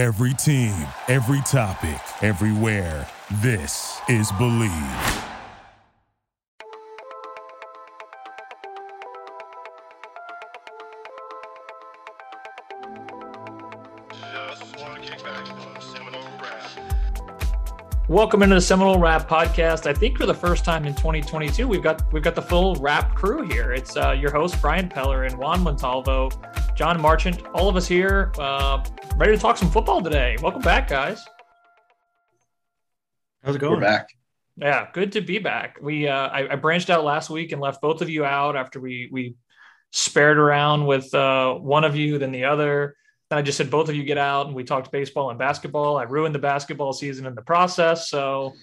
Every team, every topic, everywhere. This is Believe. Welcome into the Seminole Rap Podcast. I think for the first time in 2022, we've got we've got the full rap crew here. It's uh, your host Brian Peller and Juan Montalvo, John Marchant, all of us here, uh, ready to talk some football today. Welcome back, guys. How's it going? We're back. Yeah, good to be back. We uh, I, I, branched out last week and left both of you out after we we spared around with uh, one of you, then the other. Then I just said both of you get out, and we talked baseball and basketball. I ruined the basketball season in the process, so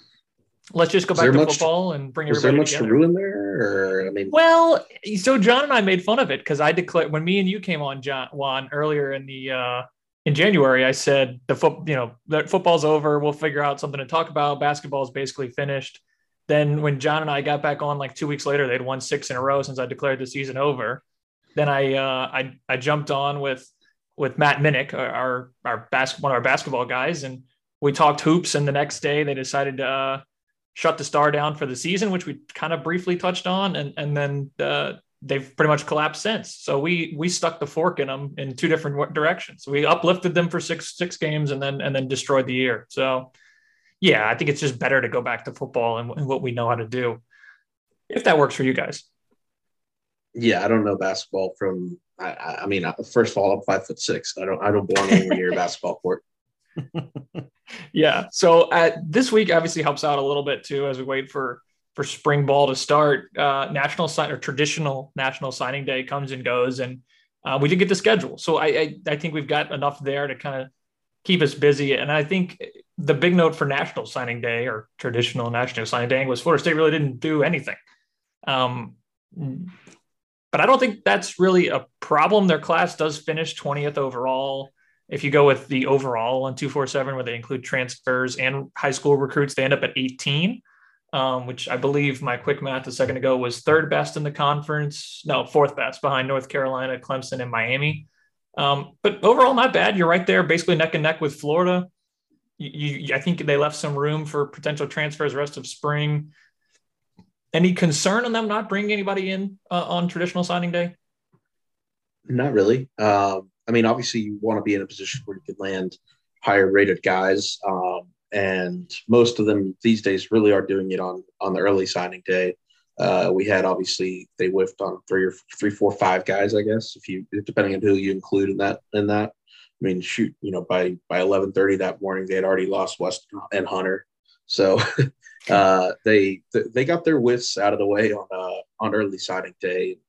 let's just go back to football and bring everybody there much together. to ruin there? Or I mean, well, so John and I made fun of it because I declared when me and you came on John Juan earlier in the uh, in January, I said the foot, you know, that football's over. We'll figure out something to talk about. Basketball is basically finished. Then when John and I got back on like two weeks later, they'd won six in a row since I declared the season over. Then I uh, I I jumped on with with Matt Minnick, our our bas- one of our basketball guys, and we talked hoops. And the next day, they decided to uh, shut the star down for the season, which we kind of briefly touched on, and and then uh, they've pretty much collapsed since. So we we stuck the fork in them in two different directions. We uplifted them for six six games, and then and then destroyed the year. So yeah, I think it's just better to go back to football and, and what we know how to do, if that works for you guys. Yeah, I don't know basketball from I, I mean, first of all, I'm five foot six. I don't I don't belong anywhere near a basketball court. yeah. So at, this week obviously helps out a little bit too as we wait for for spring ball to start. Uh, national sign or traditional national signing day comes and goes, and uh, we did get the schedule. So I, I I think we've got enough there to kind of keep us busy. And I think the big note for national signing day or traditional national signing day was Florida State really didn't do anything. Um, but I don't think that's really a problem. Their class does finish 20th overall. If you go with the overall on 247, where they include transfers and high school recruits, they end up at 18, um, which I believe my quick math a second ago was third best in the conference. No, fourth best behind North Carolina, Clemson, and Miami. Um, but overall, not bad. You're right there, basically neck and neck with Florida. You, you, I think they left some room for potential transfers rest of spring. Any concern on them not bringing anybody in uh, on traditional signing day? Not really. Um, I mean, obviously, you want to be in a position where you can land higher rated guys, um, and most of them these days really are doing it on on the early signing day. Uh, we had obviously they whiffed on three or three, four, five guys, I guess, if you depending on who you include in that in that. I mean, shoot, you know, by by eleven thirty that morning, they had already lost West and Hunter, so uh, they they got their whiffs out of the way on uh, on early signing day.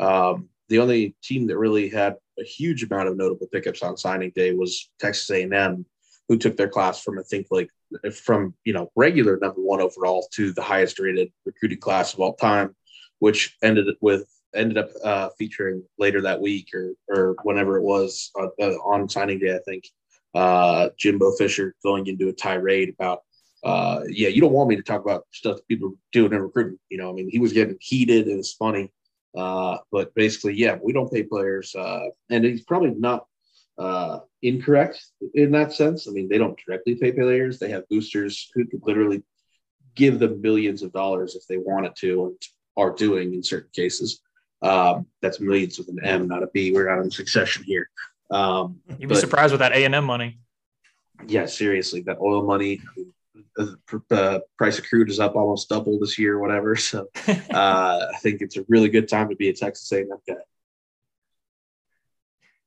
Um, the only team that really had a huge amount of notable pickups on signing day was Texas A&M, who took their class from I think like from you know regular number one overall to the highest rated recruiting class of all time, which ended with ended up uh, featuring later that week or or whenever it was uh, on signing day I think uh, Jimbo Fisher going into a tirade about uh, yeah, you don't want me to talk about stuff people doing in recruiting. You know, I mean, he was getting heated. It was funny. Uh, but basically, yeah, we don't pay players. Uh, and he's probably not uh, incorrect in that sense. I mean, they don't directly pay players. They have boosters who could literally give them billions of dollars if they wanted to and are doing in certain cases. Um, that's millions with an M, not a B. We're not in succession here. Um, You'd be but, surprised with that A&M money. Yeah, seriously, that oil money the price of crude is up almost double this year, whatever. So uh, I think it's a really good time to be a Texas A&M guy.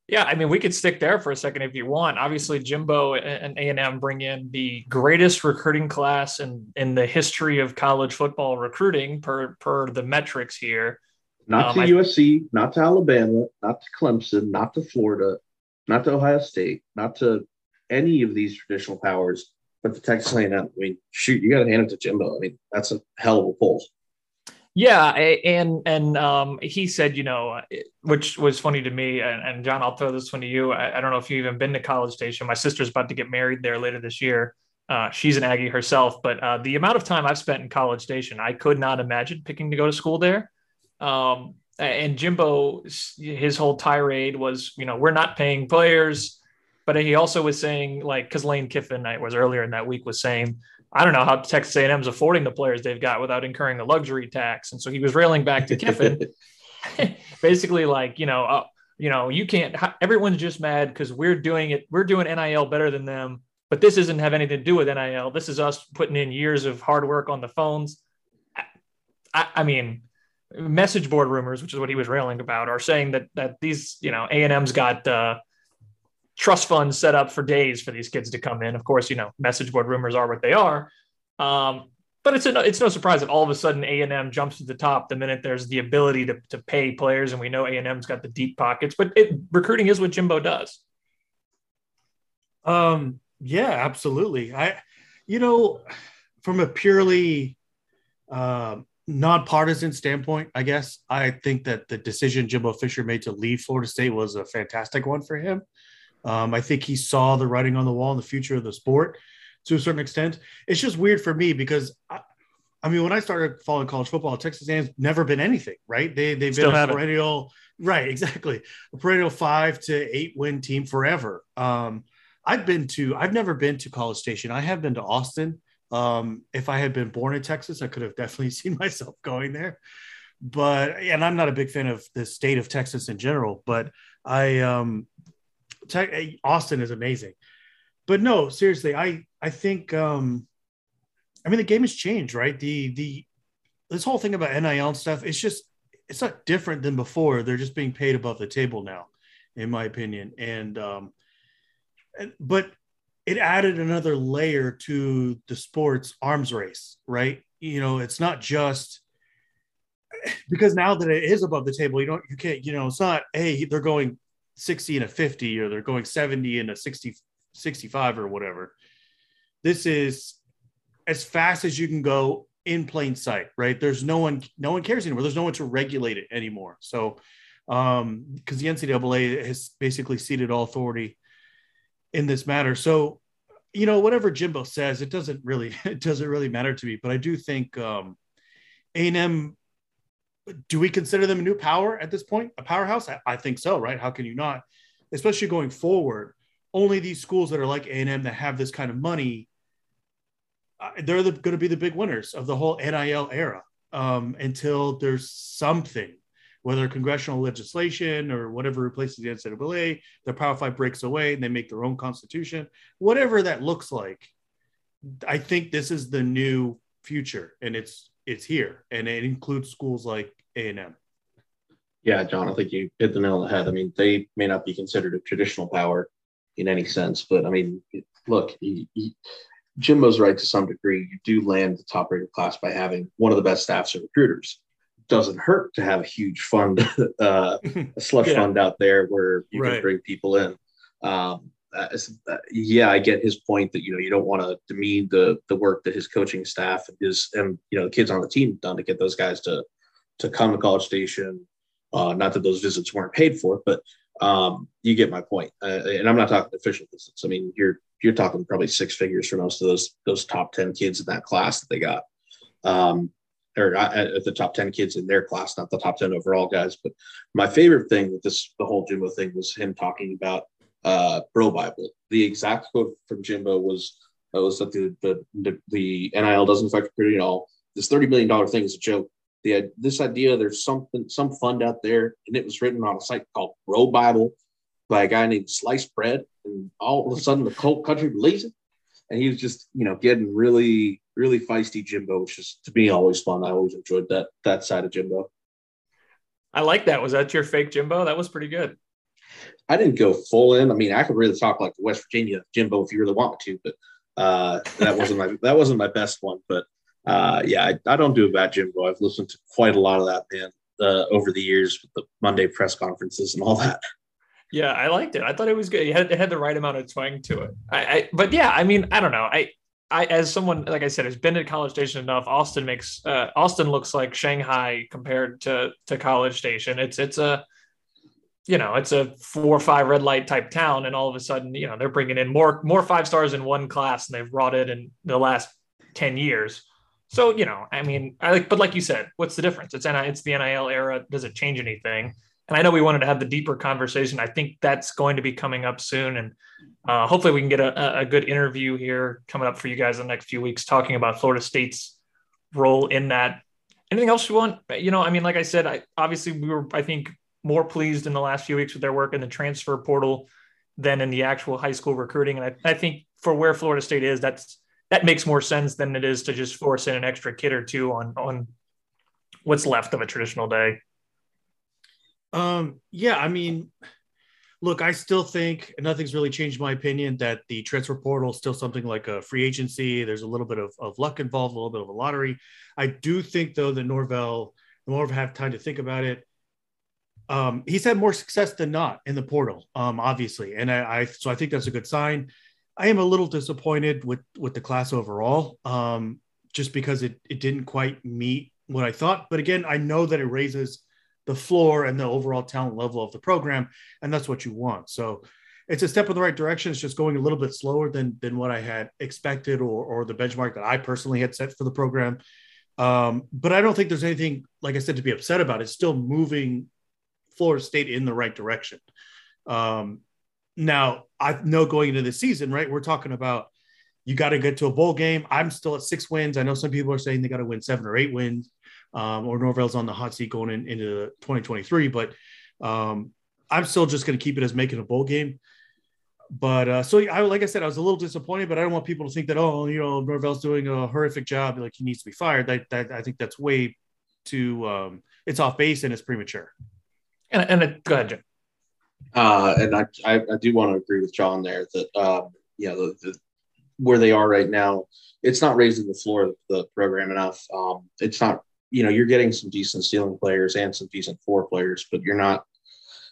Yeah, I mean, we could stick there for a second if you want. Obviously, Jimbo and A and M bring in the greatest recruiting class in in the history of college football recruiting per per the metrics here. Not um, to I, USC, not to Alabama, not to Clemson, not to Florida, not to Ohio State, not to any of these traditional powers the Texas A&M, I mean, shoot, you got to hand it to Jimbo. I mean, that's a hell of a pull. Yeah, and and um, he said, you know, which was funny to me. And, and John, I'll throw this one to you. I, I, don't know if you've even been to College Station. My sister's about to get married there later this year. Uh, she's an Aggie herself, but uh, the amount of time I've spent in College Station, I could not imagine picking to go to school there. Um, and Jimbo, his whole tirade was, you know, we're not paying players but he also was saying like because Lane Kiffin I was earlier in that week was saying I don't know how Texas A&M's affording the players they've got without incurring a luxury tax, and so he was railing back to Kiffin, basically like you know uh, you know you can't everyone's just mad because we're doing it we're doing NIL better than them, but this doesn't have anything to do with NIL. This is us putting in years of hard work on the phones. I, I mean message board rumors, which is what he was railing about, are saying that that these you know A and M's got uh, trust funds set up for days for these kids to come in. Of course, you know message board rumors are what they are, um, but it's a, it's no surprise that all of a sudden A and M jumps to the top the minute there's the ability to to pay players, and we know A and M's got the deep pockets. But it, recruiting is what Jimbo does. Um. Yeah. Absolutely. I. You know, from a purely uh, nonpartisan standpoint, I guess I think that the decision Jimbo Fisher made to leave Florida State was a fantastic one for him. Um, I think he saw the writing on the wall in the future of the sport to a certain extent. It's just weird for me because I, I mean, when I started following college football, Texas A&M's never been anything, right? They they've Still been a perennial, right? Exactly, a perennial five to eight win team forever. Um, I've been to, I've never been to College Station. I have been to Austin. Um, if I had been born in Texas, I could have definitely seen myself going there. But and I'm not a big fan of the state of Texas in general, but I um te- Austin is amazing. But no, seriously, I I think um I mean the game has changed, right? The the this whole thing about NIL and stuff, it's just it's not different than before. They're just being paid above the table now, in my opinion. And um but it added another layer to the sports arms race, right? You know, it's not just because now that it is above the table, you don't, you can't, you know, it's not, hey, they're going 60 and a 50 or they're going 70 and a 60, 65 or whatever. This is as fast as you can go in plain sight, right? There's no one, no one cares anymore. There's no one to regulate it anymore. So, um, because the NCAA has basically ceded all authority in this matter. So, you know, whatever Jimbo says, it doesn't really it doesn't really matter to me. But I do think um, A&M. Do we consider them a new power at this point? A powerhouse? I, I think so, right? How can you not? Especially going forward, only these schools that are like A&M that have this kind of money, uh, they're the, going to be the big winners of the whole NIL era um, until there's something whether congressional legislation or whatever replaces the NCAA, the Power Five breaks away and they make their own constitution, whatever that looks like. I think this is the new future, and it's it's here, and it includes schools like A and M. Yeah, John, I think you hit the nail on the head. I mean, they may not be considered a traditional power in any sense, but I mean, look, he, he, Jimbo's right to some degree. You do land the top rated class by having one of the best staffs of recruiters doesn't hurt to have a huge fund, uh, a slush yeah. fund out there where you right. can bring people in. Um, uh, uh, yeah, I get his point that you know you don't want to demean the the work that his coaching staff and his and you know the kids on the team done to get those guys to to come to College Station. Uh, not that those visits weren't paid for, but um, you get my point. Uh, and I'm not talking official visits. I mean, you're you're talking probably six figures for most of those those top ten kids in that class that they got. Um, or at, the top 10 kids in their class, not the top 10 overall guys. But my favorite thing with this, the whole Jimbo thing was him talking about uh, Bro Bible. The exact quote from Jimbo was, uh, was something that the, the, the, NIL doesn't affect recruiting at all. This $30 million thing is a joke. The, this idea there's something, some fund out there, and it was written on a site called Bro Bible by a guy named Sliced Bread. And all of a sudden, the whole country believes it. And he was just, you know, getting really really feisty Jimbo, which is to me always fun. I always enjoyed that that side of Jimbo. I like that. Was that your fake Jimbo? That was pretty good. I didn't go full in. I mean, I could really talk like West Virginia Jimbo if you really want me to, but uh, that wasn't my that wasn't my best one. But uh, yeah, I, I, don't do a bad Jimbo. I've listened to quite a lot of that man uh, over the years with the Monday press conferences and all that. Yeah, I liked it. I thought it was good. It had, it had the right amount of twang to it. I, I, but yeah, I mean, I don't know. I I, as someone like I said, has been at College Station enough. Austin makes uh, Austin looks like Shanghai compared to to College Station. It's it's a you know it's a four or five red light type town, and all of a sudden you know they're bringing in more more five stars in one class than they've brought in in the last ten years. So you know, I mean, I like, but like you said, what's the difference? It's it's the NIL era. Does it change anything? And I know we wanted to have the deeper conversation. I think that's going to be coming up soon. And uh, hopefully we can get a, a good interview here coming up for you guys in the next few weeks talking about Florida State's role in that. Anything else you want? You know, I mean, like I said, I obviously we were, I think, more pleased in the last few weeks with their work in the transfer portal than in the actual high school recruiting. And I, I think for where Florida State is, that's that makes more sense than it is to just force in an extra kid or two on on what's left of a traditional day. Um, yeah, I mean, look, I still think nothing's really changed my opinion that the transfer portal is still something like a free agency. There's a little bit of, of luck involved, a little bit of a lottery. I do think though that Norvell, the more I've time to think about it, um, he's had more success than not in the portal, um, obviously, and I, I, so I think that's a good sign. I am a little disappointed with with the class overall, um, just because it it didn't quite meet what I thought. But again, I know that it raises the floor and the overall talent level of the program, and that's what you want. So it's a step in the right direction. It's just going a little bit slower than than what I had expected or or the benchmark that I personally had set for the program. Um, but I don't think there's anything, like I said, to be upset about. It's still moving Florida State in the right direction. Um, now, I know going into the season, right? We're talking about you got to get to a bowl game. I'm still at six wins. I know some people are saying they got to win seven or eight wins, um, or Norvell's on the hot seat going in, into 2023. But um, I'm still just going to keep it as making a bowl game. But uh, so, I, like I said, I was a little disappointed, but I don't want people to think that, oh, you know, Norvell's doing a horrific job, like he needs to be fired. That, that I think that's way too, um, it's off base and it's premature. And, and it, go ahead, Jim. Uh, and I, I, I, do want to agree with John there that, um, you know, the, the, where they are right now, it's not raising the floor of the program enough. Um, it's not, you know, you're getting some decent ceiling players and some decent floor players, but you're not,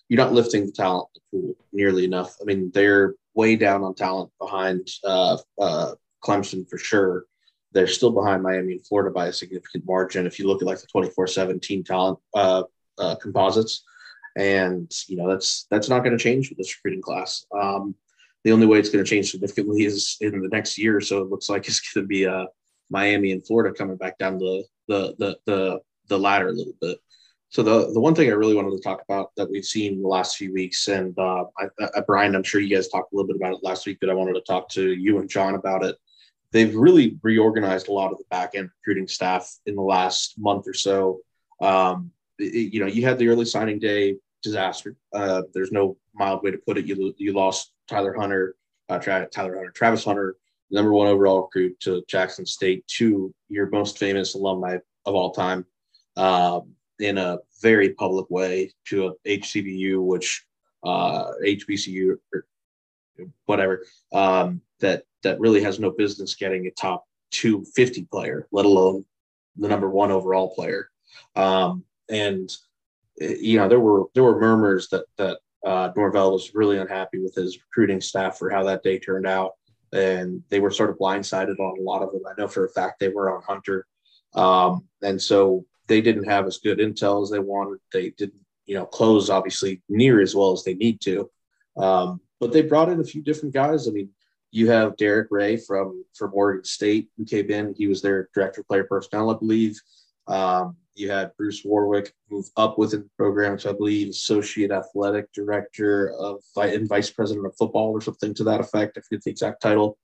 you're not lifting the talent pool nearly enough. I mean, they're way down on talent behind uh, uh, Clemson for sure. They're still behind Miami and Florida by a significant margin. If you look at like the 24 7 team talent uh, uh composites, and you know that's that's not going to change with this recruiting class. Um, the only way it's going to change significantly is in the next year. So it looks like it's going to be uh, Miami and Florida coming back down the the the the, the ladder a little bit. So the the one thing I really wanted to talk about that we've seen the last few weeks, and uh, I, I, Brian, I'm sure you guys talked a little bit about it last week, but I wanted to talk to you and John about it. They've really reorganized a lot of the back end recruiting staff in the last month or so. Um, it, you know, you had the early signing day disaster. Uh, there's no mild way to put it. You you lost Tyler Hunter, uh, Tra- Tyler Hunter, Travis Hunter, number one overall recruit to Jackson State, to your most famous alumni of all time, um, in a very public way to a HCBU, which uh, HBCU or whatever um, that that really has no business getting a top 250 player, let alone the number one overall player. Um, and you know, there were there were murmurs that that uh, Norvell was really unhappy with his recruiting staff for how that day turned out, and they were sort of blindsided on a lot of them. I know for a fact they were on Hunter, um, and so they didn't have as good intel as they wanted. They didn't, you know, close obviously near as well as they need to, um, but they brought in a few different guys. I mean, you have Derek Ray from from Oregon State who came in. He was their director of player personnel, I believe. Um, you had Bruce Warwick move up within the program to, I believe, associate athletic director of and vice president of football or something to that effect. I forget the exact title.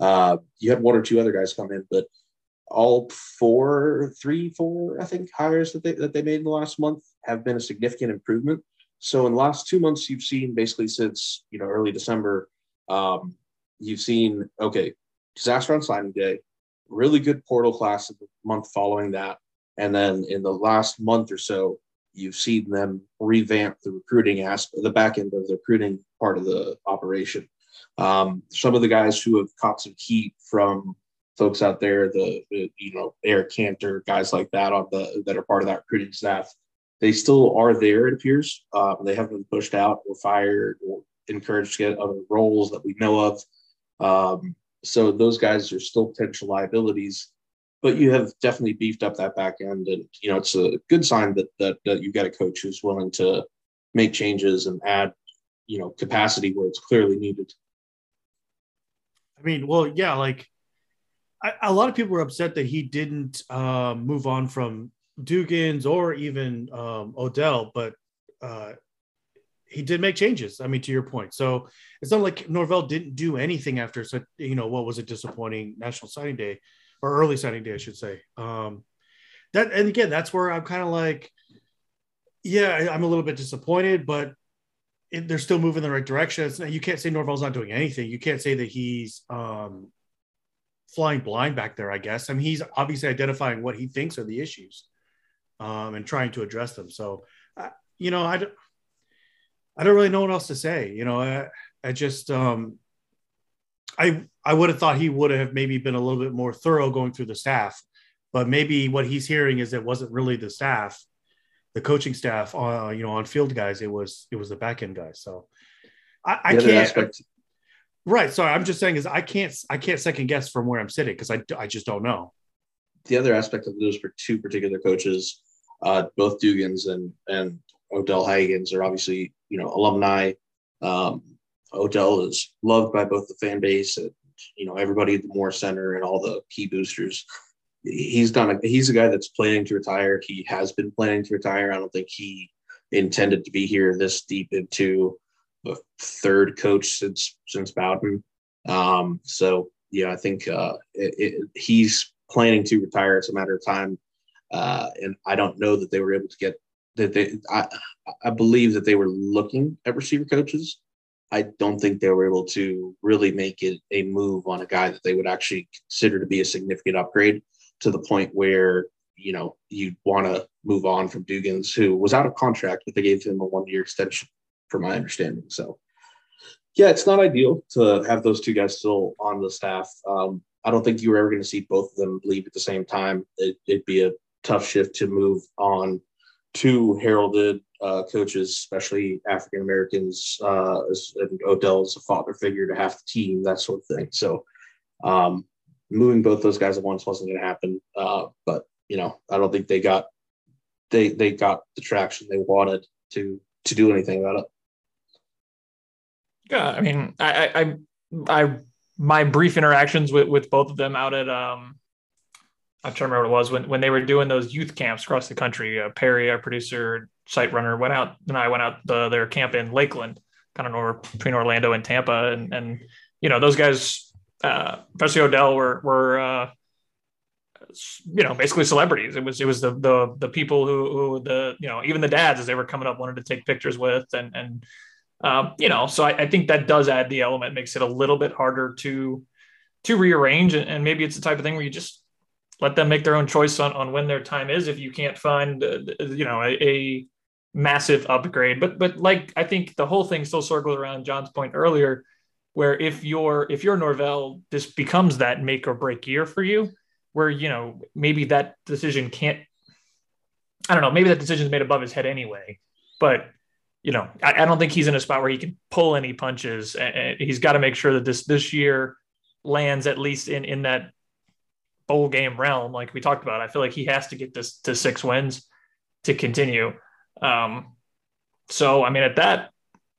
Uh, you had one or two other guys come in, but all four, three, four, I think, hires that they that they made in the last month have been a significant improvement. So in the last two months, you've seen basically since you know early December, um, you've seen okay, disaster on signing day, really good portal class the month following that, and then in the last month or so, you've seen them revamp the recruiting aspect, the back end of the recruiting part of the operation. Um, some of the guys who have caught some heat from folks out there, the, the, you know Eric Cantor, guys like that on the that are part of that recruiting staff, they still are there. It appears uh, they haven't been pushed out or fired or encouraged to get other roles that we know of. Um, so those guys are still potential liabilities but you have definitely beefed up that back end, and you know it's a good sign that that, that you've got a coach who's willing to make changes and add you know capacity where it's clearly needed. I mean, well, yeah, like I, a lot of people were upset that he didn't uh, move on from Dugans or even um, Odell, but uh, he did make changes. I mean, to your point. So it's not like Norvell didn't do anything after such, you know, what was a disappointing National Signing Day or early signing day, I should say. Um, that and again, that's where I'm kind of like, yeah, I'm a little bit disappointed, but it, they're still moving in the right direction. Not, you can't say Norvell's not doing anything. You can't say that he's um, flying blind back there. I guess. I mean, he's obviously identifying what he thinks are the issues um, and trying to address them. So, uh, you know, I. I don't really know what else to say. You know, I, I just um, I I would have thought he would have maybe been a little bit more thorough going through the staff, but maybe what he's hearing is it wasn't really the staff, the coaching staff, uh, you know, on field guys. It was it was the back end guys. So I, I can't. Aspect. Right. Sorry, I'm just saying is I can't I can't second guess from where I'm sitting because I I just don't know. The other aspect of those for two particular coaches, uh, both Dugans and and Odell Haggins are obviously you know alumni. Um, Odell is loved by both the fan base and you know everybody at the Moore Center and all the key boosters. He's done. A, he's a guy that's planning to retire. He has been planning to retire. I don't think he intended to be here this deep into the third coach since since Bowden. Um, so yeah, I think uh, it, it, he's planning to retire. It's a matter of time. Uh, and I don't know that they were able to get that they I, I believe that they were looking at receiver coaches. I don't think they were able to really make it a move on a guy that they would actually consider to be a significant upgrade to the point where you know you'd want to move on from Dugans, who was out of contract, but they gave him a one-year extension, from my understanding. So, yeah, it's not ideal to have those two guys still on the staff. Um, I don't think you were ever going to see both of them leave at the same time. It, it'd be a tough shift to move on two heralded uh, coaches, especially African Americans, uh, Odell is a father figure to half the team, that sort of thing. So, um, moving both those guys at once wasn't going to happen. Uh, but you know, I don't think they got they they got the traction they wanted to to do anything about it. Yeah, I mean, I I I my brief interactions with with both of them out at um I'm trying to remember what it was when, when they were doing those youth camps across the country. Uh, Perry, our producer, site runner, went out and I went out the, their camp in Lakeland, kind of between Orlando and Tampa, and and you know those guys, uh, especially Odell, were were uh, you know basically celebrities. It was it was the the the people who who the you know even the dads as they were coming up wanted to take pictures with and and um, you know so I, I think that does add the element makes it a little bit harder to to rearrange and maybe it's the type of thing where you just let them make their own choice on, on when their time is if you can't find uh, you know a, a, massive upgrade. But but like i think the whole thing still circles around john's point earlier where if you're if you're norvell this becomes that make or break year for you where you know maybe that decision can't i don't know maybe that decision is made above his head anyway. But you know I, I don't think he's in a spot where he can pull any punches. And he's got to make sure that this this year lands at least in in that bowl game realm, like we talked about, I feel like he has to get this to six wins to continue. Um, so, I mean, at that,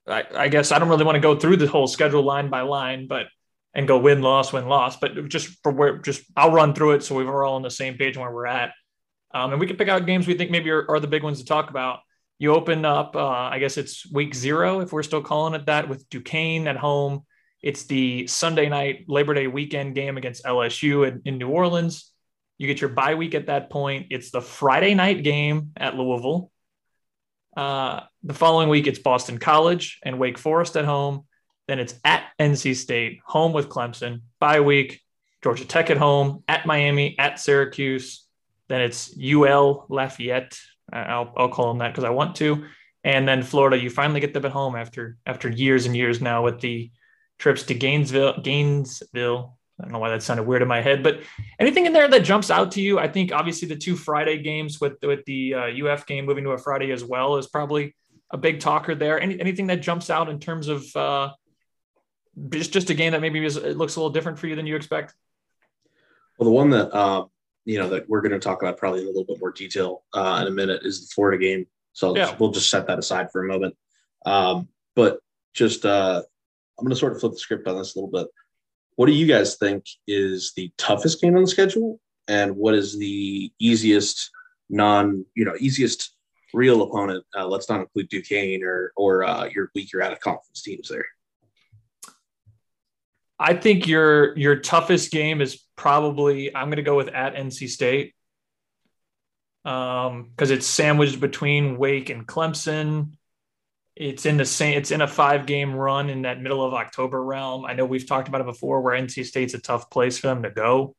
I, I, guess I don't really want to go through the whole schedule line by line, but and go win, loss, win, loss. But just for where, just I'll run through it so we're all on the same page where we're at, um, and we can pick out games we think maybe are, are the big ones to talk about. You open up, uh, I guess it's week zero if we're still calling it that, with Duquesne at home. It's the Sunday night Labor Day weekend game against LSU in, in New Orleans. You get your bye week at that point. It's the Friday night game at Louisville. Uh, the following week, it's Boston College and Wake Forest at home. Then it's at NC State, home with Clemson. Bye week, Georgia Tech at home, at Miami, at Syracuse. Then it's UL Lafayette. I'll, I'll call them that because I want to. And then Florida, you finally get them at home after after years and years now with the trips to Gainesville, Gainesville. I don't know why that sounded weird in my head, but anything in there that jumps out to you? I think obviously the two Friday games with with the uh, UF game moving to a Friday as well is probably a big talker there. Any, anything that jumps out in terms of uh, just just a game that maybe is, it looks a little different for you than you expect? Well, the one that uh, you know that we're going to talk about probably in a little bit more detail uh, in a minute is the Florida game. So yeah. we'll just set that aside for a moment. Um, but just uh, I'm going to sort of flip the script on this a little bit. What do you guys think is the toughest game on the schedule, and what is the easiest non, you know, easiest real opponent. Uh, let's not include Duquesne or or uh, your weaker out of conference teams there. I think your your toughest game is probably I'm going to go with at NC State um because it's sandwiched between Wake and Clemson. It's in the same. It's in a five game run in that middle of October realm. I know we've talked about it before, where NC State's a tough place for them to go.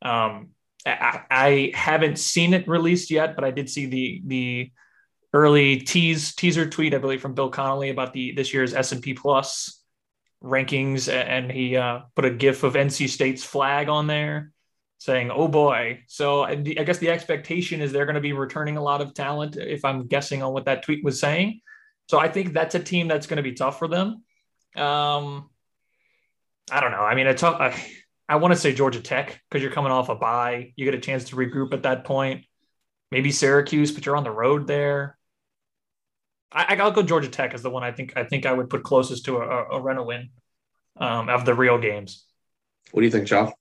Um, I, I haven't seen it released yet, but I did see the the early tease teaser tweet, I believe, from Bill Connelly about the this year's S and P Plus rankings, and he uh, put a GIF of NC State's flag on there, saying, "Oh boy." So I guess the expectation is they're going to be returning a lot of talent, if I'm guessing on what that tweet was saying. So I think that's a team that's going to be tough for them. Um, I don't know. I mean, it's tough. I, I want to say Georgia Tech because you're coming off a bye. You get a chance to regroup at that point. Maybe Syracuse, but you're on the road there. I, will go Georgia Tech as the one I think I think I would put closest to a, a Rena win um, of the real games. What do you think, Josh?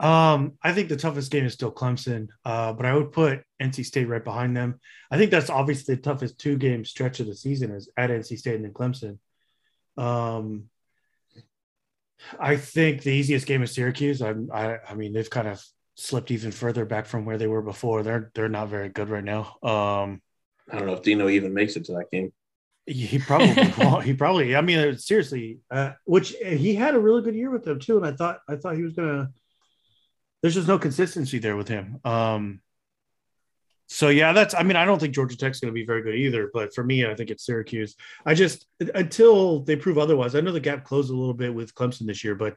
Um, I think the toughest game is still Clemson, uh, but I would put NC State right behind them. I think that's obviously the toughest two game stretch of the season is at NC State and then Clemson. Um, I think the easiest game is Syracuse. I'm, I, I mean, they've kind of slipped even further back from where they were before. They're they're not very good right now. Um, I don't know if Dino even makes it to that game. He probably He probably. I mean, seriously, uh, which he had a really good year with them too, and I thought I thought he was gonna. There's just no consistency there with him. Um, so yeah, that's. I mean, I don't think Georgia Tech's going to be very good either. But for me, I think it's Syracuse. I just until they prove otherwise. I know the gap closed a little bit with Clemson this year, but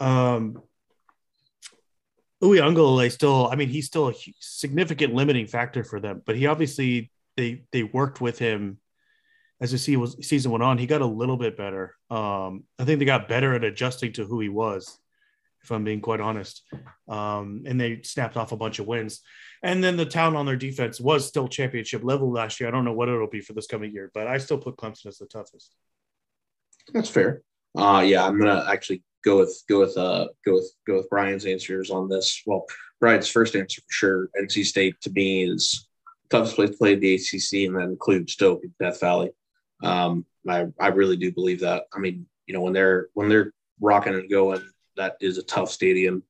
um, Uiagalelei still. I mean, he's still a significant limiting factor for them. But he obviously they they worked with him as the season went on. He got a little bit better. Um, I think they got better at adjusting to who he was if I'm being quite honest. Um, and they snapped off a bunch of wins. And then the town on their defense was still championship level last year. I don't know what it'll be for this coming year, but I still put Clemson as the toughest. That's fair. Uh, yeah, I'm gonna actually go with go with uh go with go with Brian's answers on this. Well, Brian's first answer for sure. NC State to me is toughest place to play the ACC, and that includes Doak and Death Valley. Um, I I really do believe that. I mean, you know, when they're when they're rocking and going that is a tough stadium.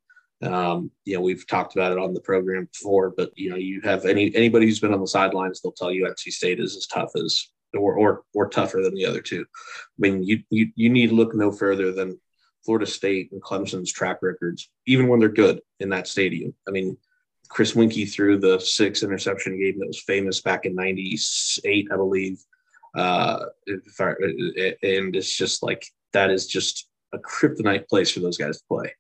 Um, you know, we've talked about it on the program before, but you know, you have any anybody who's been on the sidelines, they'll tell you NC State is as tough as or or or tougher than the other two. I mean, you you you need to look no further than Florida State and Clemson's track records, even when they're good in that stadium. I mean, Chris Weinke threw the six interception game that was famous back in '98, I believe. Uh, and it's just like that is just a kryptonite place for those guys to play.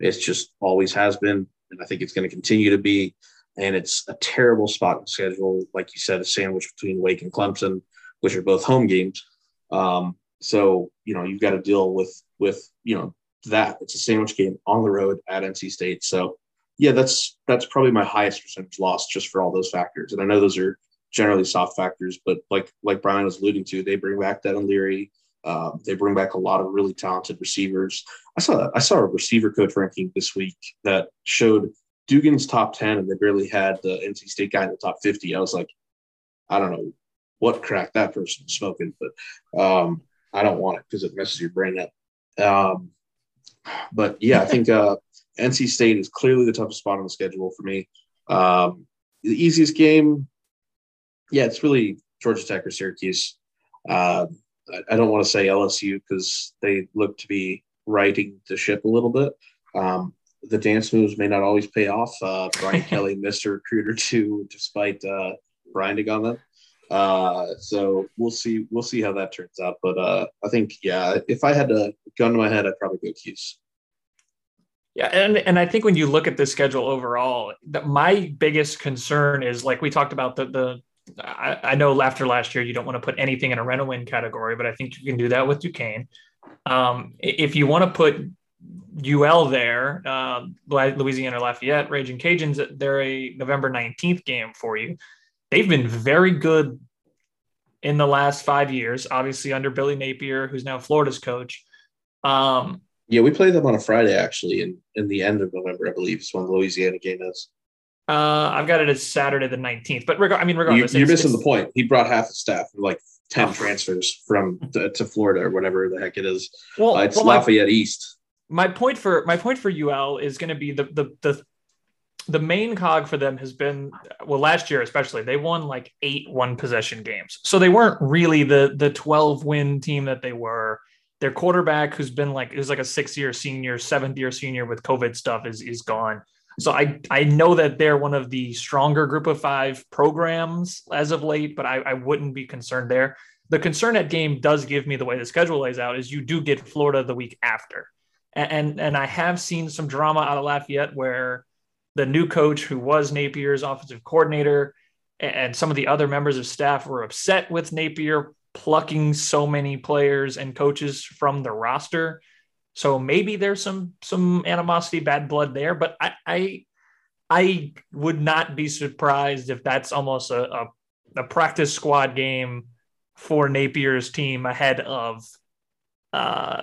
It's just always has been, and I think it's going to continue to be. And it's a terrible spot in schedule, like you said, a sandwich between Wake and Clemson, which are both home games. Um, so you know you've got to deal with with you know that it's a sandwich game on the road at NC State. So yeah, that's that's probably my highest percentage loss just for all those factors. And I know those are generally soft factors, but like like Brian was alluding to, they bring back Devin Leary. Um, they bring back a lot of really talented receivers. I saw I saw a receiver coach ranking this week that showed Dugan's top ten, and they barely had the NC State guy in the top fifty. I was like, I don't know what crack that person was smoking, but um, I don't want it because it messes your brain up. Um, but yeah, I think uh, NC State is clearly the toughest spot on the schedule for me. Um, the easiest game, yeah, it's really Georgia Tech or Syracuse. Uh, I don't want to say LSU because they look to be righting the ship a little bit. Um, the dance moves may not always pay off. Uh, Brian Kelly missed a recruiter too, despite uh, grinding on them. Uh, so we'll see. We'll see how that turns out. But uh, I think, yeah, if I had a gun to my head, I'd probably go Cuse. Yeah, and and I think when you look at the schedule overall, that my biggest concern is like we talked about the the I, I, know after last year you don't want to put anything in a rent win category, but I think you can do that with Duquesne. Um, if you want to put UL there, uh, Louisiana Lafayette, Raging Cajuns, they're a November 19th game for you. They've been very good in the last five years, obviously under Billy Napier, who's now Florida's coach. Um, yeah, we play them on a Friday actually, in, in the end of November, I believe, is when the Louisiana game is. Uh, I've got it as Saturday the 19th. But reg- I mean, You, regardless, you're missing the point. He brought half the staff, like 10 transfers from to, to Florida or whatever the heck it is. Well, Uh, it's well, my- Lafayette East. my point for my point for UL is going to be the the the the main cog for them has been well last year especially they won like eight one possession games so they weren't really the the 12 win team that they were their quarterback who's been like who's like a six year senior seventh year senior with covid stuff is is gone so i i know that they're one of the stronger group of five programs as of late but i, I wouldn't be concerned there the concern at game does give me the way the schedule lays out is you do get florida the week after and, and and I have seen some drama out of Lafayette where the new coach, who was Napier's offensive coordinator, and some of the other members of staff were upset with Napier plucking so many players and coaches from the roster. So maybe there's some some animosity, bad blood there. But I I, I would not be surprised if that's almost a, a, a practice squad game for Napier's team ahead of uh,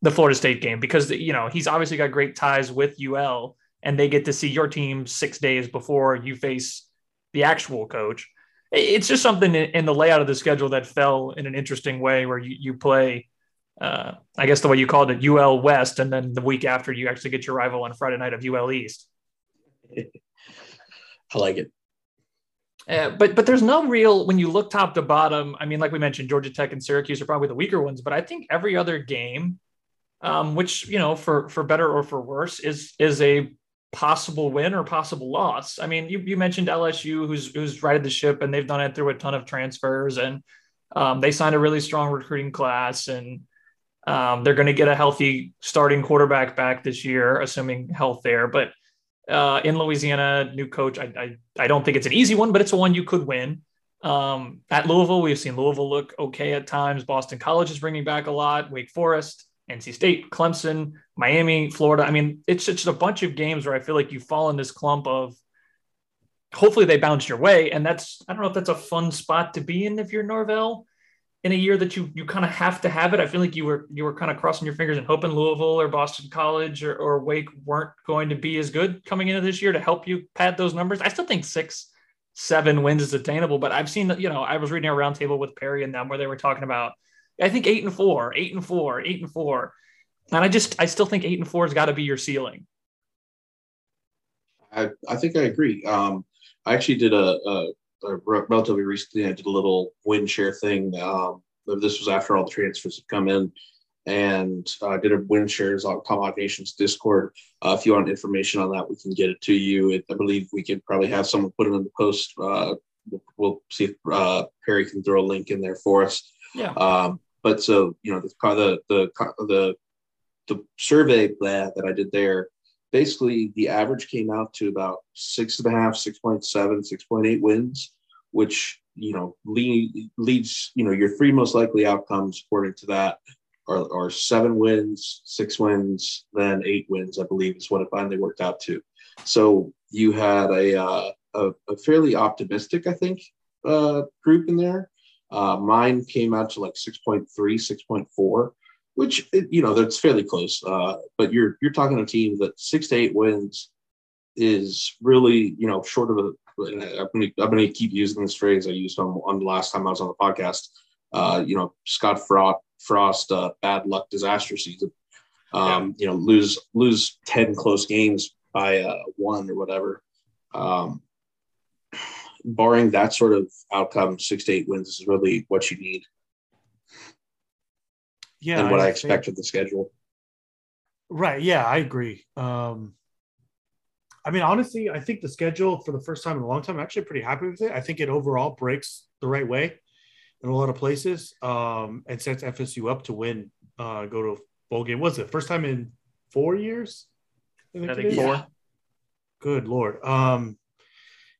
the Florida State game because you know he's obviously got great ties with UL, and they get to see your team six days before you face the actual coach. It's just something in the layout of the schedule that fell in an interesting way where you you play. Uh, I guess the way you called it, UL West, and then the week after you actually get your rival on Friday night of UL East. I like it. Uh, but but there's no real when you look top to bottom. I mean, like we mentioned, Georgia Tech and Syracuse are probably the weaker ones, but I think every other game, um, which you know, for for better or for worse, is is a possible win or possible loss. I mean, you, you mentioned LSU, who's who's righted the ship, and they've done it through a ton of transfers, and um, they signed a really strong recruiting class, and um, they're going to get a healthy starting quarterback back this year, assuming health there. But uh, in Louisiana, new coach. I, I I don't think it's an easy one, but it's a one you could win. Um, at Louisville, we've seen Louisville look okay at times. Boston College is bringing back a lot. Wake Forest, NC State, Clemson, Miami, Florida. I mean, it's just a bunch of games where I feel like you fall in this clump of. Hopefully they bounce your way, and that's I don't know if that's a fun spot to be in if you're Norvell in a year that you you kind of have to have it. I feel like you were you were kind of crossing your fingers and hoping Louisville or Boston College or, or Wake weren't going to be as good coming into this year to help you pad those numbers. I still think six, seven wins is attainable, but I've seen you know I was reading a roundtable with Perry and them where they were talking about I think eight and four, eight and four, eight and four, and I just I still think eight and four has got to be your ceiling. I, I think I agree. Um, I actually did a, a, re- relatively recently. I did a little win share thing. Um, this was after all the transfers had come in, and I did a win shares on Tomahawk Nation's Discord. Uh, if you want information on that, we can get it to you. It, I believe we could probably have someone put it in the post. Uh, we'll, we'll see if uh, Perry can throw a link in there for us. Yeah. Um, but so you know the the the the the survey that I did there, basically the average came out to about six and a half, 6.7, 6.8 wins, which you know lead, leads you know your three most likely outcomes according to that are, are seven wins, six wins, then eight wins. I believe is what it finally worked out to. So you had a uh, a, a fairly optimistic, I think, uh, group in there. Uh, mine came out to like 6.3, 6.4, which you know that's fairly close. Uh, but you're you're talking a team that six to eight wins is really you know short of a. I'm gonna, keep using this phrase I used on, on the last time I was on the podcast. Uh, you know, Scott Frost, Frost uh, bad luck disaster season. Um, You know, lose lose ten close games by uh, one or whatever. Um, barring that sort of outcome, six to eight wins is really what you need Yeah, and what I, think- expect of the schedule. Right. Yeah, I agree. Um, I mean, honestly, I think the schedule for the first time in a long time, I'm actually pretty happy with it. I think it overall breaks the right way in a lot of places um, and sets FSU up to win, uh, go to a bowl game. Was it first time in four years? I it think is? four. Good lord. Um,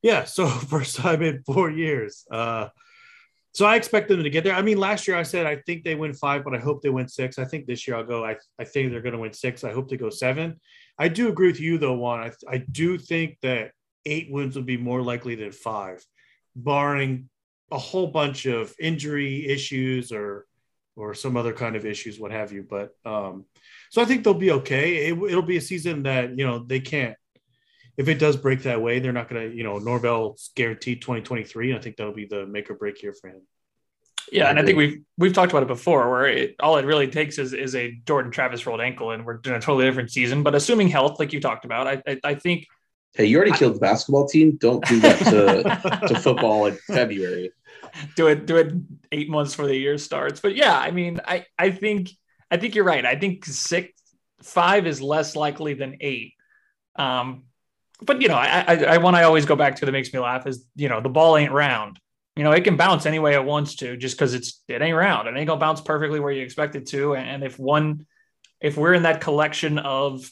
yeah, so first time in four years. Uh, so I expect them to get there. I mean, last year I said I think they win five, but I hope they win six. I think this year I'll go. I, I think they're going to win six. I hope they go seven. I do agree with you though, Juan. I, I do think that eight wins would be more likely than five, barring a whole bunch of injury issues or or some other kind of issues, what have you. But um, so I think they'll be okay. It, it'll be a season that you know they can't if it does break that way, they're not going to, you know, Norvell's guaranteed 2023. I think that'll be the make or break year for him. Yeah, and I think we've we've talked about it before, where it, all it really takes is is a Jordan Travis rolled ankle, and we're doing a totally different season. But assuming health, like you talked about, I I, I think. Hey, you already I, killed the basketball team. Don't do that to, to football in February. Do it. Do it eight months before the year starts. But yeah, I mean, I I think I think you're right. I think six five is less likely than eight. Um, but you know, I I, I one I always go back to that makes me laugh is you know the ball ain't round you know, it can bounce any way it wants to just because it's it ain't round. It ain't gonna bounce perfectly where you expect it to. And if one if we're in that collection of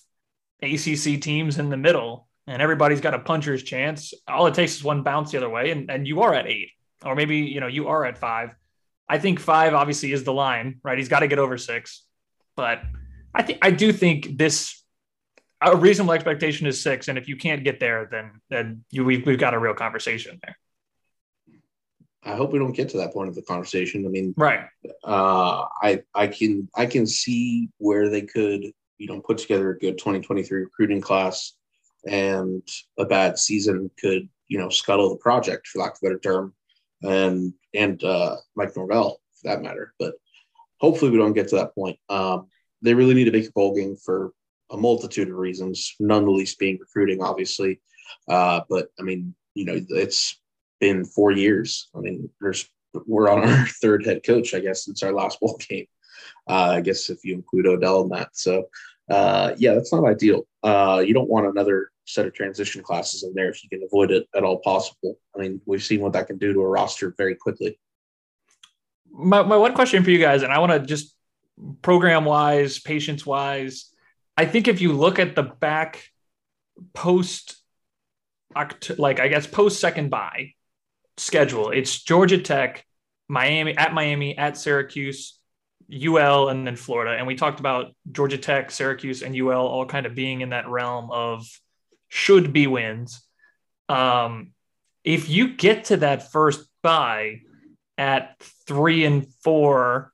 ACC teams in the middle and everybody's got a puncher's chance, all it takes is one bounce the other way, and, and you are at eight, or maybe you know you are at five. I think five obviously is the line, right? He's got to get over six, but I think I do think this a reasonable expectation is six, and if you can't get there, then then you we've, we've got a real conversation there. I hope we don't get to that point of the conversation. I mean, right? Uh, I I can I can see where they could you know put together a good 2023 recruiting class, and a bad season could you know scuttle the project for lack of a better term, and and uh, Mike Norvell for that matter. But hopefully we don't get to that point. Um, they really need to make a bowl game for a multitude of reasons, none the least being recruiting, obviously. Uh, but I mean, you know, it's been four years. I mean, there's we're on our third head coach, I guess, since our last bowl game. Uh, I guess if you include Odell in that. So, uh, yeah, that's not ideal. Uh, you don't want another set of transition classes in there if you can avoid it at all possible. I mean, we've seen what that can do to a roster very quickly. My, my one question for you guys, and I want to just program wise, patience wise, I think if you look at the back post, like I guess post second bye, schedule. It's Georgia Tech, Miami at Miami, at Syracuse, UL, and then Florida. And we talked about Georgia Tech, Syracuse, and UL all kind of being in that realm of should be wins. Um, if you get to that first bye at three and four,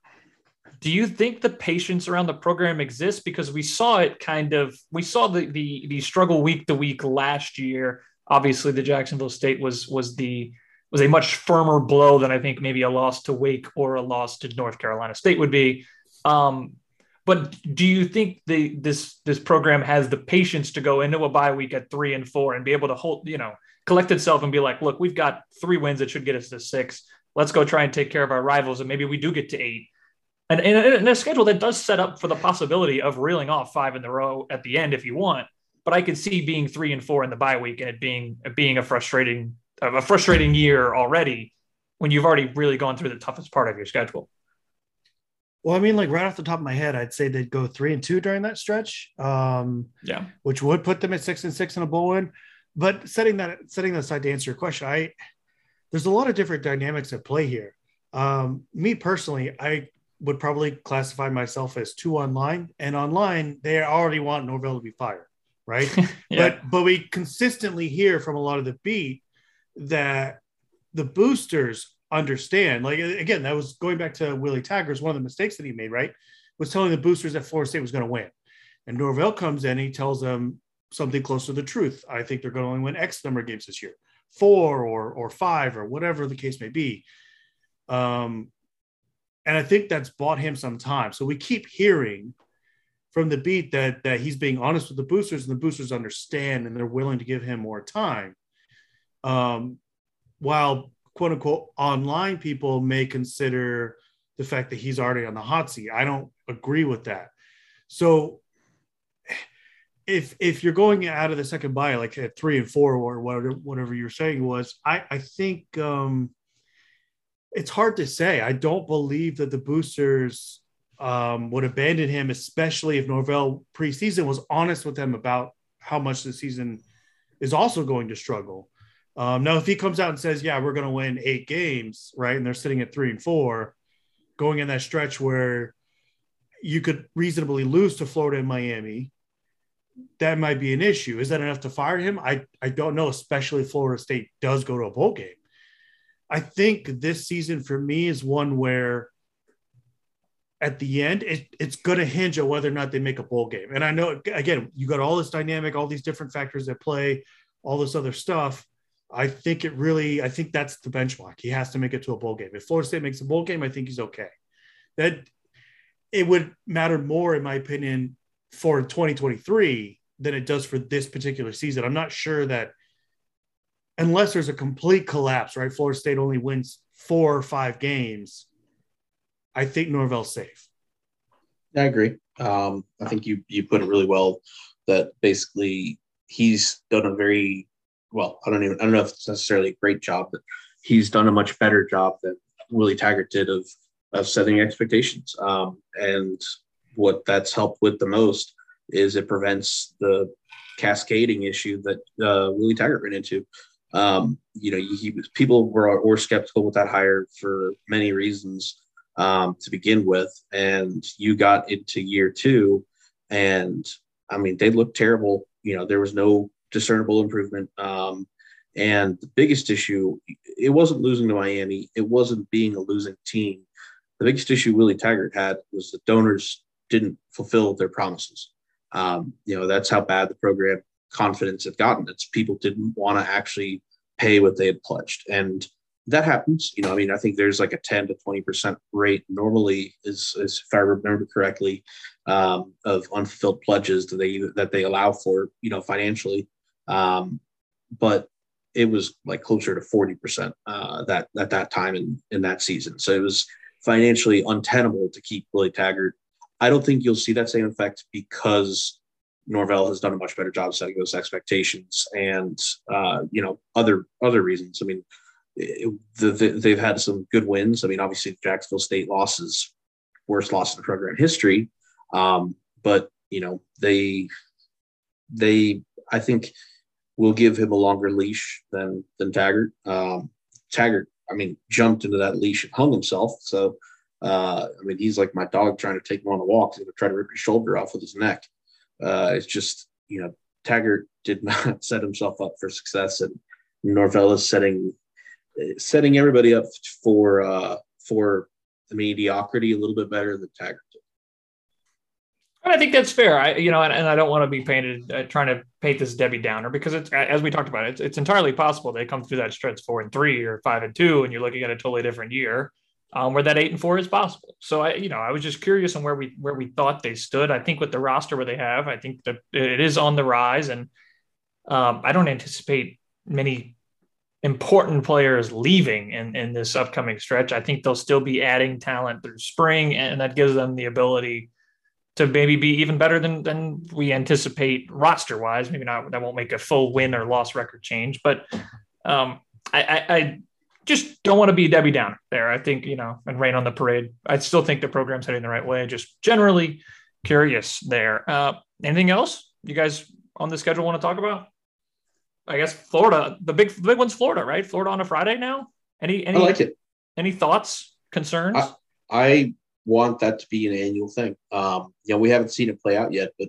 do you think the patience around the program exists? Because we saw it kind of, we saw the the the struggle week to week last year. Obviously, the Jacksonville State was was the was a much firmer blow than I think maybe a loss to Wake or a loss to North Carolina State would be. Um, but do you think the this this program has the patience to go into a bye week at three and four and be able to hold, you know, collect itself and be like, look, we've got three wins that should get us to six. Let's go try and take care of our rivals, and maybe we do get to eight. And in a schedule that does set up for the possibility of reeling off five in the row at the end if you want. But I could see being three and four in the bye week and it being being a frustrating a frustrating year already when you've already really gone through the toughest part of your schedule. Well, I mean, like right off the top of my head, I'd say they'd go three and two during that stretch. Um, yeah, which would put them at six and six in a bowl win. But setting that setting that aside to answer your question, I there's a lot of different dynamics at play here. Um, me personally, I would probably classify myself as two online, and online they already want Norvell to be fired, right? yeah. But but we consistently hear from a lot of the beat that the boosters understand. Like again, that was going back to Willie Taggart's. one of the mistakes that he made, right? Was telling the boosters that Florida State was going to win. And Norvell comes in, he tells them something close to the truth. I think they're going to only win X number of games this year, four or or five or whatever the case may be. Um, and I think that's bought him some time. So we keep hearing from the beat that that he's being honest with the boosters, and the boosters understand and they're willing to give him more time. Um, while quote unquote online people may consider the fact that he's already on the hot seat. I don't agree with that. So if if you're going out of the second buy like at three and four or whatever whatever you're saying was, I I think um, it's hard to say. I don't believe that the boosters um, would abandon him, especially if Norvell preseason was honest with them about how much the season is also going to struggle. Um, now, if he comes out and says, "Yeah, we're going to win eight games," right, and they're sitting at three and four, going in that stretch where you could reasonably lose to Florida and Miami, that might be an issue. Is that enough to fire him? I I don't know, especially if Florida State does go to a bowl game. I think this season for me is one where at the end, it, it's going to hinge on whether or not they make a bowl game. And I know, again, you got all this dynamic, all these different factors at play, all this other stuff. I think it really, I think that's the benchmark. He has to make it to a bowl game. If Florida State makes a bowl game, I think he's okay. That it would matter more, in my opinion, for 2023 than it does for this particular season. I'm not sure that unless there's a complete collapse, right? Florida State only wins four or five games. I think Norvell's safe. I agree. Um, I think you you put it really well. That basically he's done a very well. I don't even I don't know if it's necessarily a great job, but he's done a much better job than Willie Taggart did of of setting expectations. Um, and what that's helped with the most is it prevents the cascading issue that uh, Willie Taggart ran into. Um, you know, he, people were, were skeptical with that hire for many reasons um, to begin with, and you got into year two, and I mean, they looked terrible. You know, there was no discernible improvement. Um, and the biggest issue, it wasn't losing to Miami. It wasn't being a losing team. The biggest issue Willie Taggart had was the donors didn't fulfill their promises. Um, you know, that's how bad the program confidence had gotten. It's people didn't want to actually pay what they had pledged. And that happens. You know, I mean, I think there's like a 10 to 20% rate normally is, is if I remember correctly, um, of unfulfilled pledges that they, that they allow for, you know, financially. Um, but it was like closer to 40% uh, that at that time in, in that season. So it was financially untenable to keep Willie Taggart. I don't think you'll see that same effect because Norvell has done a much better job setting those expectations and uh, you know other other reasons. I mean, it, the, the, they've had some good wins. I mean, obviously Jacksonville State losses, worst loss in the program history, um, but you know they they I think will give him a longer leash than than Taggart. Um, Taggart, I mean, jumped into that leash and hung himself. So. Uh, I mean, he's like my dog trying to take him on a walk. He's going to try to rip your shoulder off with his neck. Uh, it's just, you know, Taggart did not set himself up for success, and Norvell is setting setting everybody up for uh, for mediocrity a little bit better than Taggart did. I think that's fair. I, you know, and, and I don't want to be painted uh, trying to paint this Debbie Downer because it's as we talked about, it's, it's entirely possible they come through that stretch four and three or five and two, and you're looking at a totally different year um, where that eight and four is possible. So I, you know, I was just curious on where we where we thought they stood. I think with the roster where they have, I think that it is on the rise, and um, I don't anticipate many important players leaving in, in this upcoming stretch. I think they'll still be adding talent through spring, and that gives them the ability to maybe be even better than than we anticipate roster wise. Maybe not that won't make a full win or loss record change, but um, I, I, I just don't want to be Debbie Downer there. I think, you know, and rain on the parade. I still think the program's heading the right way. Just generally curious there. Uh, anything else you guys on the schedule want to talk about? I guess Florida, the big, the big one's Florida, right? Florida on a Friday now. Any, any, I like it. Any thoughts, concerns? I, I want that to be an annual thing. Um, you know, we haven't seen it play out yet, but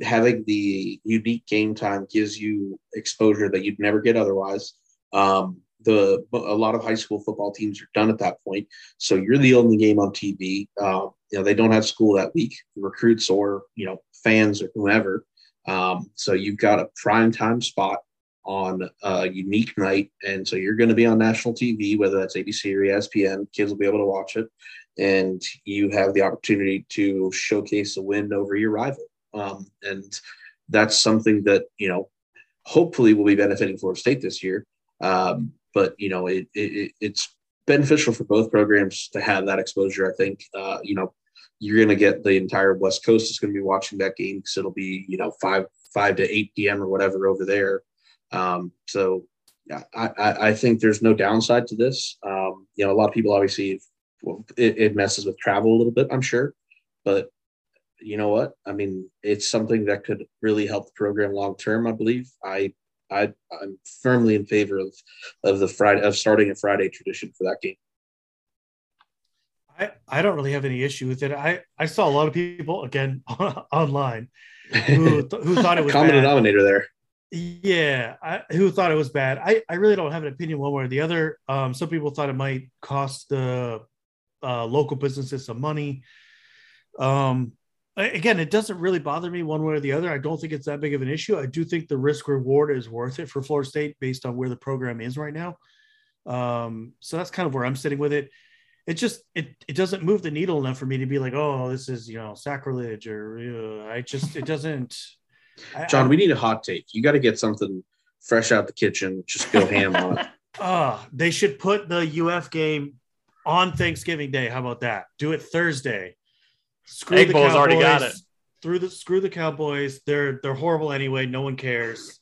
having the unique game time gives you exposure that you'd never get otherwise. Um, the a lot of high school football teams are done at that point. So you're the only game on TV. Uh, you know they don't have school that week, recruits or you know fans or whoever. Um, so you've got a prime time spot on a unique night, and so you're going to be on national TV, whether that's ABC or ESPN. Kids will be able to watch it, and you have the opportunity to showcase a win over your rival. Um, and that's something that you know hopefully will be benefiting Florida State this year. Um, but you know it, it it's beneficial for both programs to have that exposure. I think uh, you know you're going to get the entire West Coast is going to be watching that game because it'll be you know five five to eight p.m. or whatever over there. Um, so yeah, I, I think there's no downside to this. Um, you know, a lot of people obviously well, it, it messes with travel a little bit, I'm sure, but you know what? I mean, it's something that could really help the program long term. I believe. I I, I'm firmly in favor of of the Friday of starting a Friday tradition for that game. I, I don't really have any issue with it. I, I saw a lot of people again online who, who thought it was common bad. denominator there. Yeah, I, who thought it was bad. I, I really don't have an opinion one way or the other. Um, some people thought it might cost the uh, local businesses some money. Um, again, it doesn't really bother me one way or the other. I don't think it's that big of an issue. I do think the risk reward is worth it for Florida State based on where the program is right now. Um, so that's kind of where I'm sitting with it. It just it it doesn't move the needle enough for me to be like, oh, this is you know sacrilege or uh, I just it doesn't. John, I, we need a hot take. You got to get something fresh out the kitchen. Just go ham on it. Uh, they should put the UF game on Thanksgiving Day. How about that? Do it Thursday. Screw Egg the Bowl's Cowboys. already got it. Through the screw the Cowboys. They're they're horrible anyway. No one cares.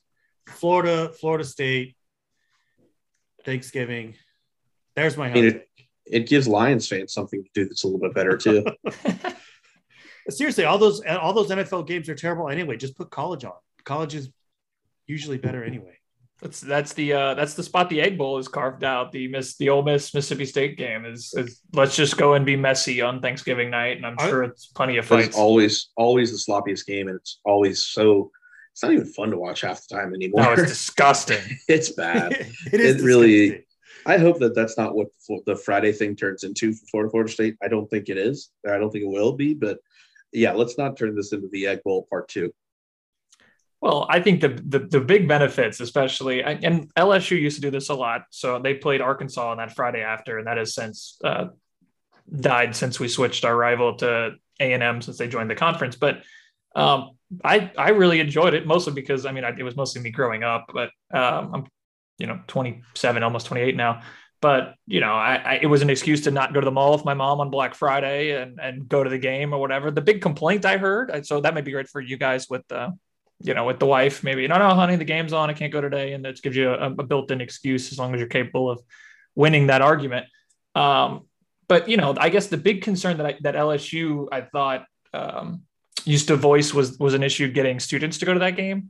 Florida, Florida State, Thanksgiving. There's my. I mean, it, it gives Lions fans something to do that's a little bit better too. Seriously, all those all those NFL games are terrible anyway. Just put college on. College is usually better anyway. That's that's the uh, that's the spot the Egg Bowl is carved out. The miss the Ole Miss Mississippi State game is, is let's just go and be messy on Thanksgiving night, and I'm sure it's plenty of fights. It's always always the sloppiest game, and it's always so it's not even fun to watch half the time anymore. No, it's disgusting. it's bad. it is it really. I hope that that's not what the Friday thing turns into for Florida Florida State. I don't think it is. I don't think it will be. But yeah, let's not turn this into the Egg Bowl Part Two. Well, I think the, the, the big benefits, especially, and LSU used to do this a lot. So they played Arkansas on that Friday after, and that has since uh, died since we switched our rival to A and M since they joined the conference. But um, I I really enjoyed it mostly because I mean I, it was mostly me growing up, but um, I'm you know 27, almost 28 now. But you know, I, I, it was an excuse to not go to the mall with my mom on Black Friday and and go to the game or whatever. The big complaint I heard, so that might be great for you guys with uh, you know, with the wife, maybe no, no, honey, the game's on, I can't go today, and that gives you a, a built-in excuse as long as you're capable of winning that argument. Um, but you know, I guess the big concern that I, that LSU I thought um, used to voice was was an issue getting students to go to that game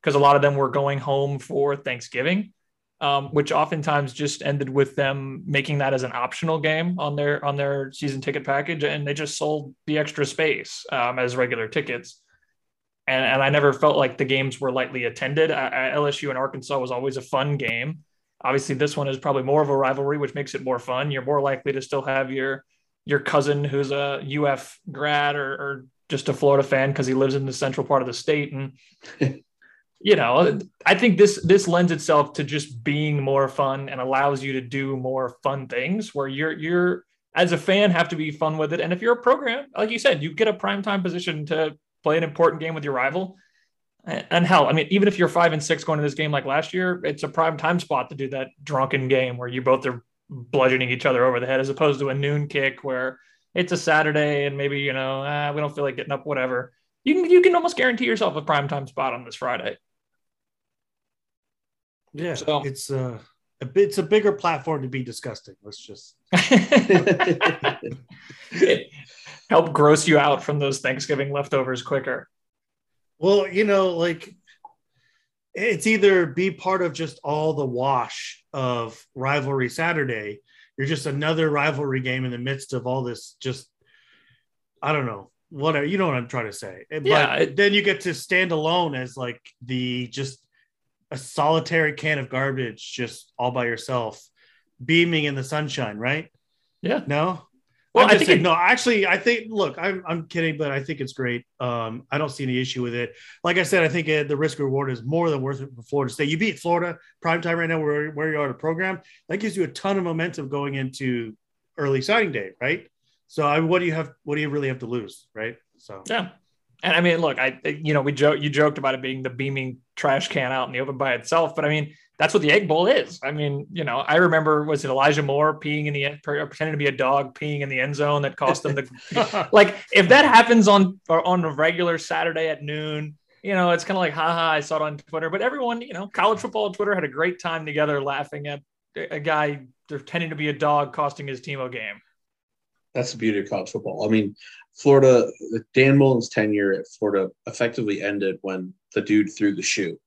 because a lot of them were going home for Thanksgiving, um, which oftentimes just ended with them making that as an optional game on their on their season ticket package, and they just sold the extra space um, as regular tickets. And, and I never felt like the games were lightly attended. I, I, LSU and Arkansas was always a fun game. Obviously, this one is probably more of a rivalry, which makes it more fun. You're more likely to still have your your cousin who's a UF grad or, or just a Florida fan because he lives in the central part of the state. And you know, I think this this lends itself to just being more fun and allows you to do more fun things where you're you're as a fan have to be fun with it. And if you're a program, like you said, you get a prime time position to play an important game with your rival. And hell, I mean, even if you're five and six going to this game like last year, it's a prime time spot to do that drunken game where you both are bludgeoning each other over the head, as opposed to a noon kick where it's a Saturday and maybe you know ah, we don't feel like getting up, whatever. You can you can almost guarantee yourself a prime time spot on this Friday. Yeah, so, it's uh, a bit, it's a bigger platform to be disgusting. Let's just help gross you out from those Thanksgiving leftovers quicker. Well, you know, like it's either be part of just all the wash of rivalry Saturday you're just another rivalry game in the midst of all this just I don't know whatever you know what I'm trying to say. But yeah, it, then you get to stand alone as like the just a solitary can of garbage just all by yourself beaming in the sunshine, right? Yeah. No? Well, I think saying, it, no. Actually, I think. Look, I'm I'm kidding, but I think it's great. Um, I don't see any issue with it. Like I said, I think uh, the risk reward is more than worth it for Florida State. You beat Florida prime time right now, where where you are the program. That gives you a ton of momentum going into early signing day, right? So, I, what do you have? What do you really have to lose, right? So, yeah. And I mean, look, I you know we joke you joked about it being the beaming trash can out in the open by itself, but I mean that's what the egg bowl is. I mean, you know, I remember was it Elijah Moore peeing in the end, pretending to be a dog peeing in the end zone that cost them the like. If that happens on on a regular Saturday at noon, you know, it's kind of like, haha, I saw it on Twitter. But everyone, you know, college football Twitter had a great time together laughing at a guy pretending to be a dog costing his team a game. That's the beauty of college football. I mean, Florida, Dan Mullen's tenure at Florida effectively ended when the dude threw the shoe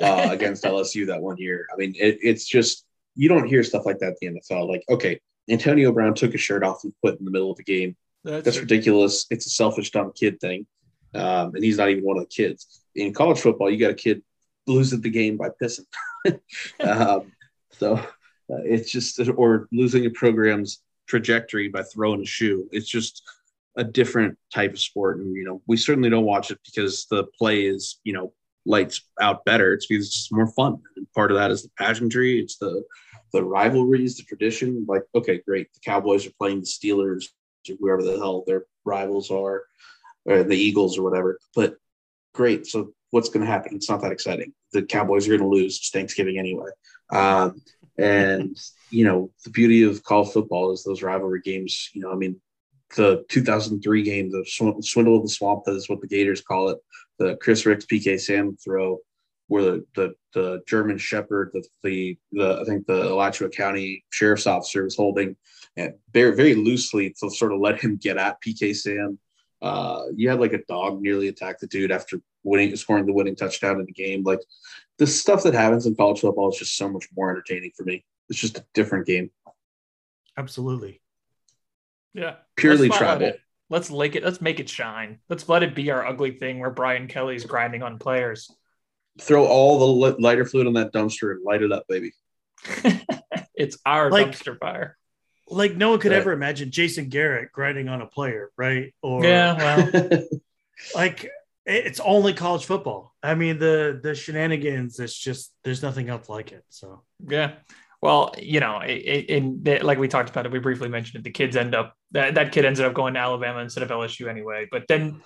uh, against LSU that one year. I mean, it, it's just you don't hear stuff like that in the NFL. Like, okay, Antonio Brown took his shirt off and put in the middle of the game. That's, That's ridiculous. It's a selfish, dumb kid thing, um, and he's not even one of the kids. In college football, you got a kid losing the game by pissing. um, so uh, it's just or losing a program's trajectory by throwing a shoe. It's just a different type of sport, and you know, we certainly don't watch it because the play is you know lights out better. It's because it's more fun. And part of that is the pageantry. It's the the rivalries, the tradition. Like, okay, great. The Cowboys are playing the Steelers or whoever the hell their rivals are, or the Eagles or whatever. But great. So what's going to happen? It's not that exciting. The Cowboys are going to lose. Thanksgiving anyway. Um, and you know the beauty of college football is those rivalry games. You know, I mean, the 2003 game, the swindle of the swamp, that is what the Gators call it. The Chris Rix PK Sam throw, where the the, the German Shepherd, the, the the I think the Alachua County Sheriff's Officer was holding, and very very loosely to sort of let him get at PK Sam. Uh, you had like a dog nearly attack the dude after winning, scoring the winning touchdown in the game. Like the stuff that happens in college football is just so much more entertaining for me. It's just a different game. Absolutely. Yeah. Purely tribal. Let's uh, make it. Let's make it shine. Let's let it be our ugly thing where Brian Kelly's grinding on players. Throw all the lighter fluid on that dumpster and light it up, baby. it's our like, dumpster fire. Like no one could right. ever imagine Jason Garrett grinding on a player, right? Or yeah, well, like it's only college football. I mean, the the shenanigans. It's just there's nothing else like it. So yeah. Well, you know, in like we talked about it, we briefly mentioned it. The kids end up that that kid ended up going to Alabama instead of LSU anyway. But then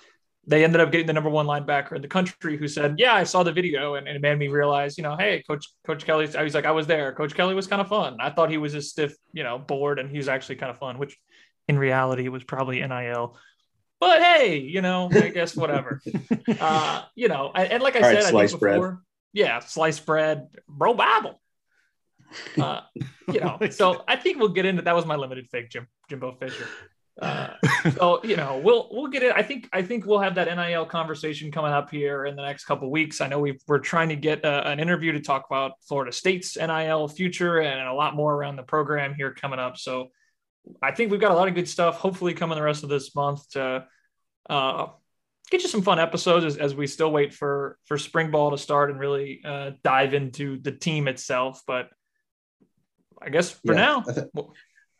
they ended up getting the number one linebacker in the country who said, "Yeah, I saw the video, and, and it made me realize, you know, hey, Coach Coach Kelly." I was like, "I was there. Coach Kelly was kind of fun. I thought he was a stiff, you know, bored, and he was actually kind of fun." Which, in reality, it was probably nil. But hey, you know, I guess whatever. uh, you know, and, and like I All said, right, I think before, bread. yeah, sliced bread, bro, Bible. Uh, you know, so I think we'll get into that. Was my limited fake, Jim Jimbo Fisher. Uh, so you know, we'll we'll get it. I think I think we'll have that NIL conversation coming up here in the next couple weeks. I know we we're trying to get a, uh, an interview to talk about Florida State's NIL future and a lot more around the program here coming up. So I think we've got a lot of good stuff. Hopefully, coming the rest of this month to uh, get you some fun episodes as, as, we still wait for for spring ball to start and really uh, dive into the team itself. But I guess for yeah, now, I, th-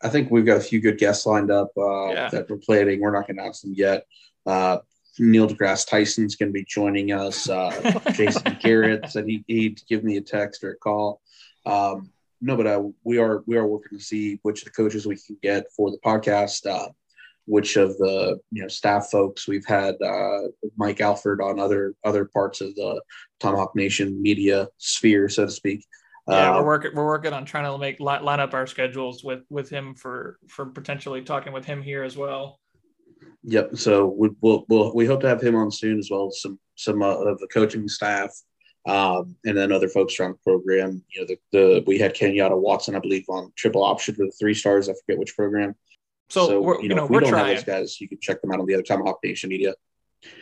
I, think we've got a few good guests lined up uh, yeah. that we're planning. We're not going to announce them yet. Uh, Neil deGrasse Tyson's going to be joining us. Uh, Jason Garrett said he, he'd give me a text or a call. Um, no, but uh, we are we are working to see which of the coaches we can get for the podcast. Uh, which of the you know staff folks we've had uh, Mike Alford on other other parts of the Tomahawk Nation media sphere, so to speak. Yeah, uh, we're working. We're working on trying to make line up our schedules with with him for for potentially talking with him here as well. Yep. So we, we'll, we'll we hope to have him on soon as well as some some uh, of the coaching staff, um, and then other folks around the program. You know, the, the we had Kenyatta Watson, I believe, on triple option for the three stars. I forget which program. So, so we're, you know, know we don't trying. have those guys, you can check them out on the other Tomahawk Nation media.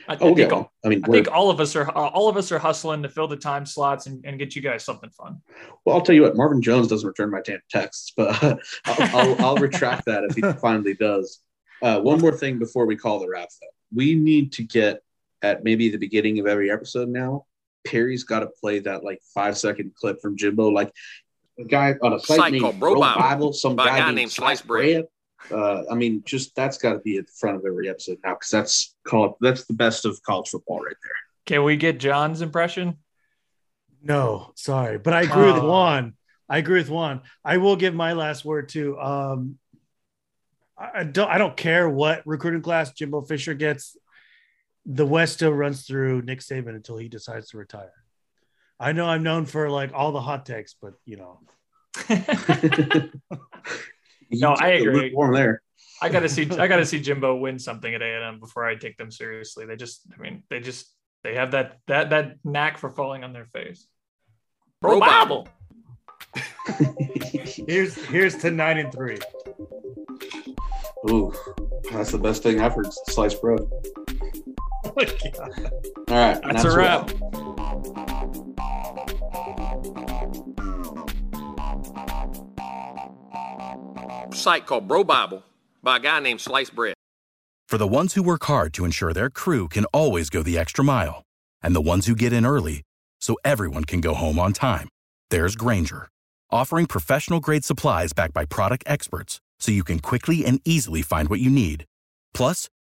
I, oh, I think, all, I mean, I think all of us are all of us are hustling to fill the time slots and, and get you guys something fun. Well, I'll tell you what, Marvin Jones doesn't return my texts, but uh, I'll, I'll, I'll, retract that if he finally does. Uh, one more thing before we call the wrap, though, we need to get at maybe the beginning of every episode now. Perry's got to play that like five second clip from Jimbo, like a guy on a site Psycho, named Bro Bible, Bible some guy, guy, named Slice Bread. Bread uh, I mean, just that's got to be at the front of every episode now because that's called that's the best of college football right there. Can we get John's impression? No, sorry, but I agree oh. with Juan. I agree with Juan. I will give my last word to. Um, I don't. I don't care what recruiting class Jimbo Fisher gets. The West still runs through Nick Saban until he decides to retire. I know I'm known for like all the hot takes, but you know. no, I agree. Warm there. I gotta see. I gotta see Jimbo win something at A and M before I take them seriously. They just, I mean, they just, they have that that that knack for falling on their face. Bro, Bible. here's here's to nine and three. Ooh, that's the best thing I've heard. Sliced bread. Oh my god! All right, that's, that's a wrap. site called Bro Bible by a guy named Slice Bread. For the ones who work hard to ensure their crew can always go the extra mile, and the ones who get in early so everyone can go home on time, there's Grainger, offering professional grade supplies backed by product experts so you can quickly and easily find what you need. Plus,